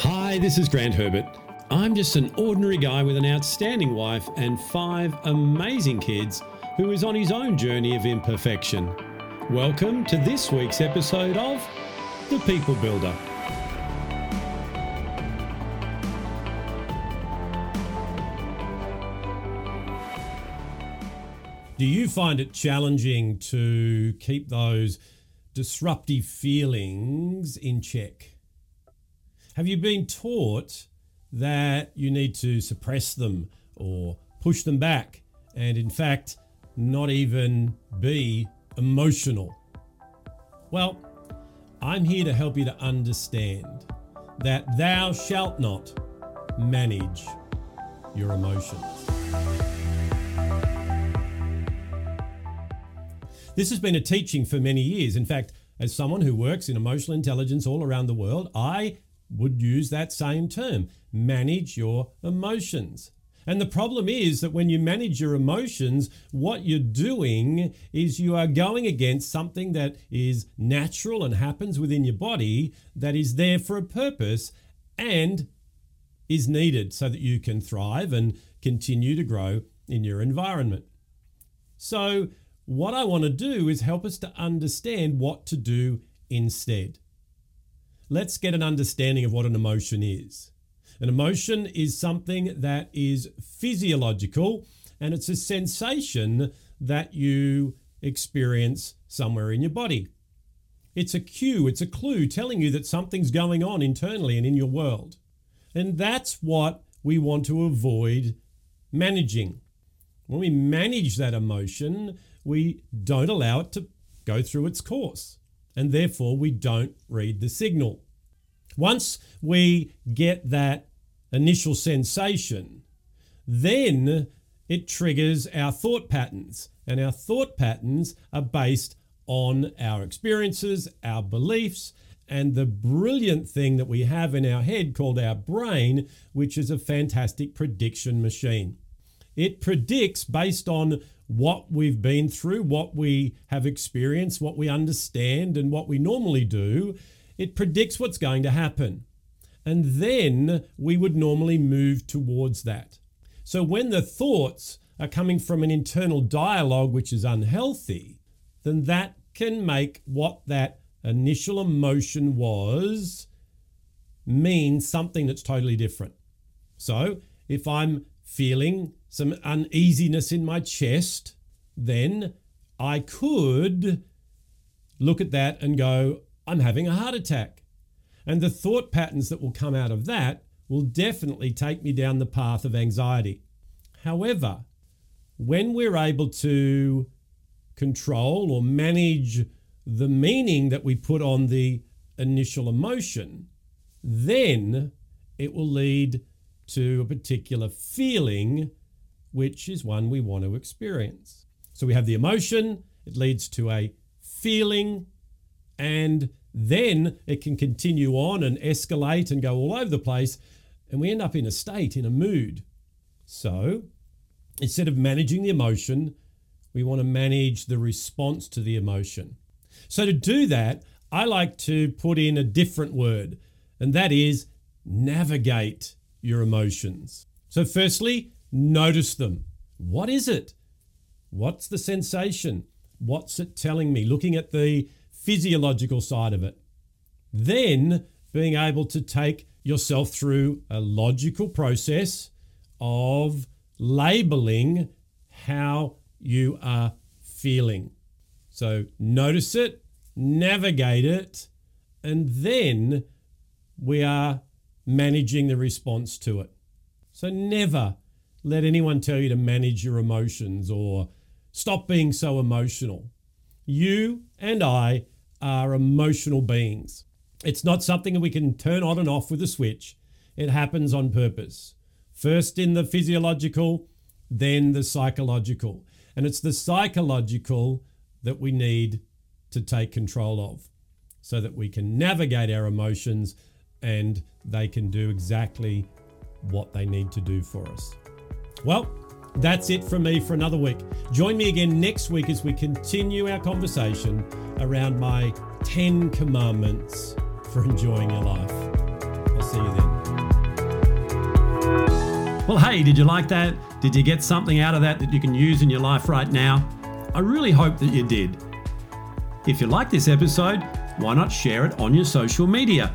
Hi, this is Grant Herbert. I'm just an ordinary guy with an outstanding wife and five amazing kids who is on his own journey of imperfection. Welcome to this week's episode of The People Builder. Do you find it challenging to keep those disruptive feelings in check? Have you been taught that you need to suppress them or push them back and, in fact, not even be emotional? Well, I'm here to help you to understand that thou shalt not manage your emotions. This has been a teaching for many years. In fact, as someone who works in emotional intelligence all around the world, I would use that same term manage your emotions. And the problem is that when you manage your emotions, what you're doing is you are going against something that is natural and happens within your body that is there for a purpose and is needed so that you can thrive and continue to grow in your environment. So, what I want to do is help us to understand what to do instead. Let's get an understanding of what an emotion is. An emotion is something that is physiological and it's a sensation that you experience somewhere in your body. It's a cue, it's a clue telling you that something's going on internally and in your world. And that's what we want to avoid managing. When we manage that emotion, we don't allow it to go through its course, and therefore we don't read the signal. Once we get that initial sensation, then it triggers our thought patterns, and our thought patterns are based on our experiences, our beliefs, and the brilliant thing that we have in our head called our brain, which is a fantastic prediction machine. It predicts based on what we've been through, what we have experienced, what we understand, and what we normally do, it predicts what's going to happen. And then we would normally move towards that. So when the thoughts are coming from an internal dialogue which is unhealthy, then that can make what that initial emotion was mean something that's totally different. So if I'm feeling some uneasiness in my chest, then I could look at that and go, I'm having a heart attack. And the thought patterns that will come out of that will definitely take me down the path of anxiety. However, when we're able to control or manage the meaning that we put on the initial emotion, then it will lead to a particular feeling which is one we want to experience. So we have the emotion, it leads to a feeling, and then it can continue on and escalate and go all over the place, and we end up in a state, in a mood. So instead of managing the emotion, we want to manage the response to the emotion. So to do that, I like to put in a different word, and that is navigate your emotions. So, firstly, Notice them. What is it? What's the sensation? What's it telling me? Looking at the physiological side of it. Then being able to take yourself through a logical process of labeling how you are feeling. So notice it, navigate it, and then we are managing the response to it. So never let anyone tell you to manage your emotions or stop being so emotional. You and I are emotional beings. It's not something that we can turn on and off with a switch. It happens on purpose. First in the physiological, then the psychological. And it's the psychological that we need to take control of so that we can navigate our emotions and they can do exactly what they need to do for us. Well, that's it from me for another week. Join me again next week as we continue our conversation around my 10 commandments for enjoying your life. I'll see you then. Well, hey, did you like that? Did you get something out of that that you can use in your life right now? I really hope that you did. If you like this episode, why not share it on your social media?